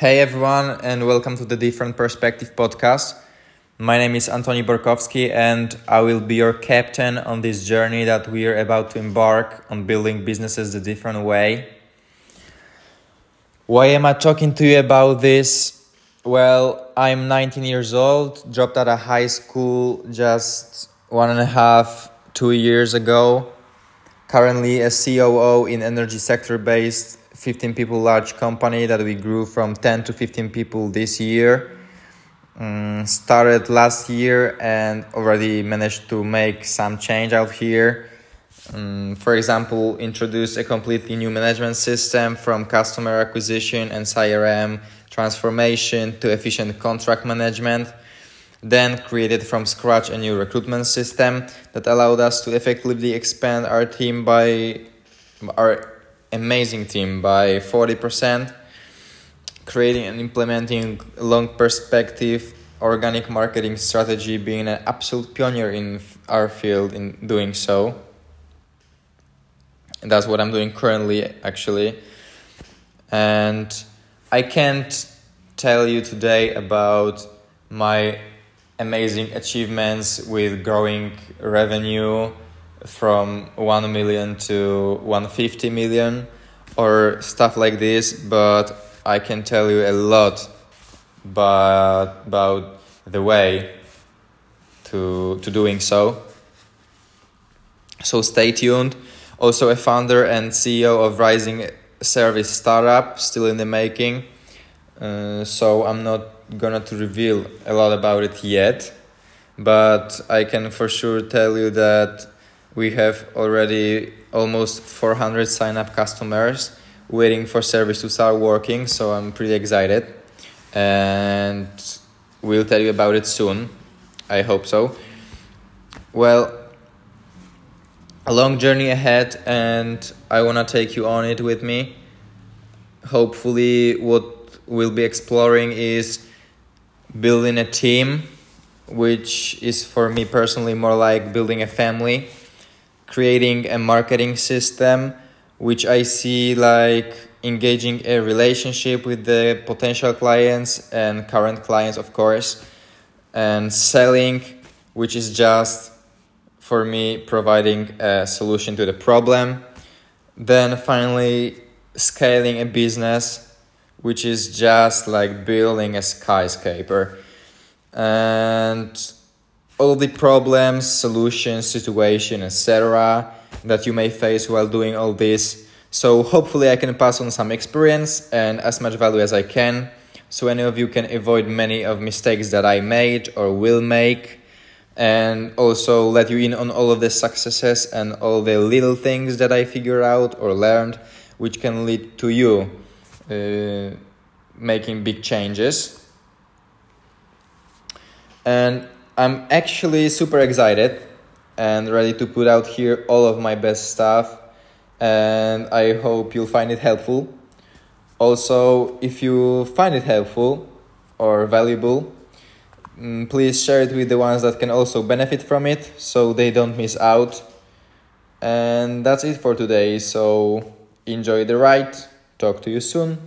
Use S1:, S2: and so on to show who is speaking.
S1: Hey everyone, and welcome to the Different Perspective podcast. My name is Antoni Borkowski, and I will be your captain on this journey that we are about to embark on building businesses the different way. Why am I talking to you about this? Well, I'm 19 years old, dropped out of high school just one and a half, two years ago. Currently, a COO in energy sector based 15 people large company that we grew from 10 to 15 people this year. Um, started last year and already managed to make some change out here. Um, for example, introduce a completely new management system from customer acquisition and CRM transformation to efficient contract management. Then created from scratch a new recruitment system that allowed us to effectively expand our team by our amazing team by 40%, creating and implementing long perspective organic marketing strategy, being an absolute pioneer in our field in doing so. And that's what I'm doing currently, actually. And I can't tell you today about my amazing achievements with growing revenue from 1 million to 150 million or stuff like this but i can tell you a lot but about the way to to doing so. So stay tuned. Also a founder and ceo of rising service startup still in the making. Uh, so i'm not gonna to reveal a lot about it yet but i can for sure tell you that we have already almost 400 sign up customers waiting for service to start working so i'm pretty excited. And we'll tell you about it soon. I hope so. Well a long journey ahead and i want to take you on it with me. Hopefully what we'll be exploring is building a team which is for me personally more like building a family creating a marketing system which I see like engaging a relationship with the potential clients and current clients, of course, and selling, which is just for me providing a solution to the problem. Then finally, scaling a business, which is just like building a skyscraper. And all the problems, solutions, situation, etc. that you may face while doing all this. So hopefully I can pass on some experience and as much value as I can so any of you can avoid many of mistakes that I made or will make and also let you in on all of the successes and all the little things that I figured out or learned which can lead to you uh, making big changes. And I'm actually super excited and ready to put out here all of my best stuff and I hope you'll find it helpful. Also, if you find it helpful or valuable, mm, please share it with the ones that can also benefit from it so they don't miss out. And that's it for today. So enjoy the ride. Talk to you soon.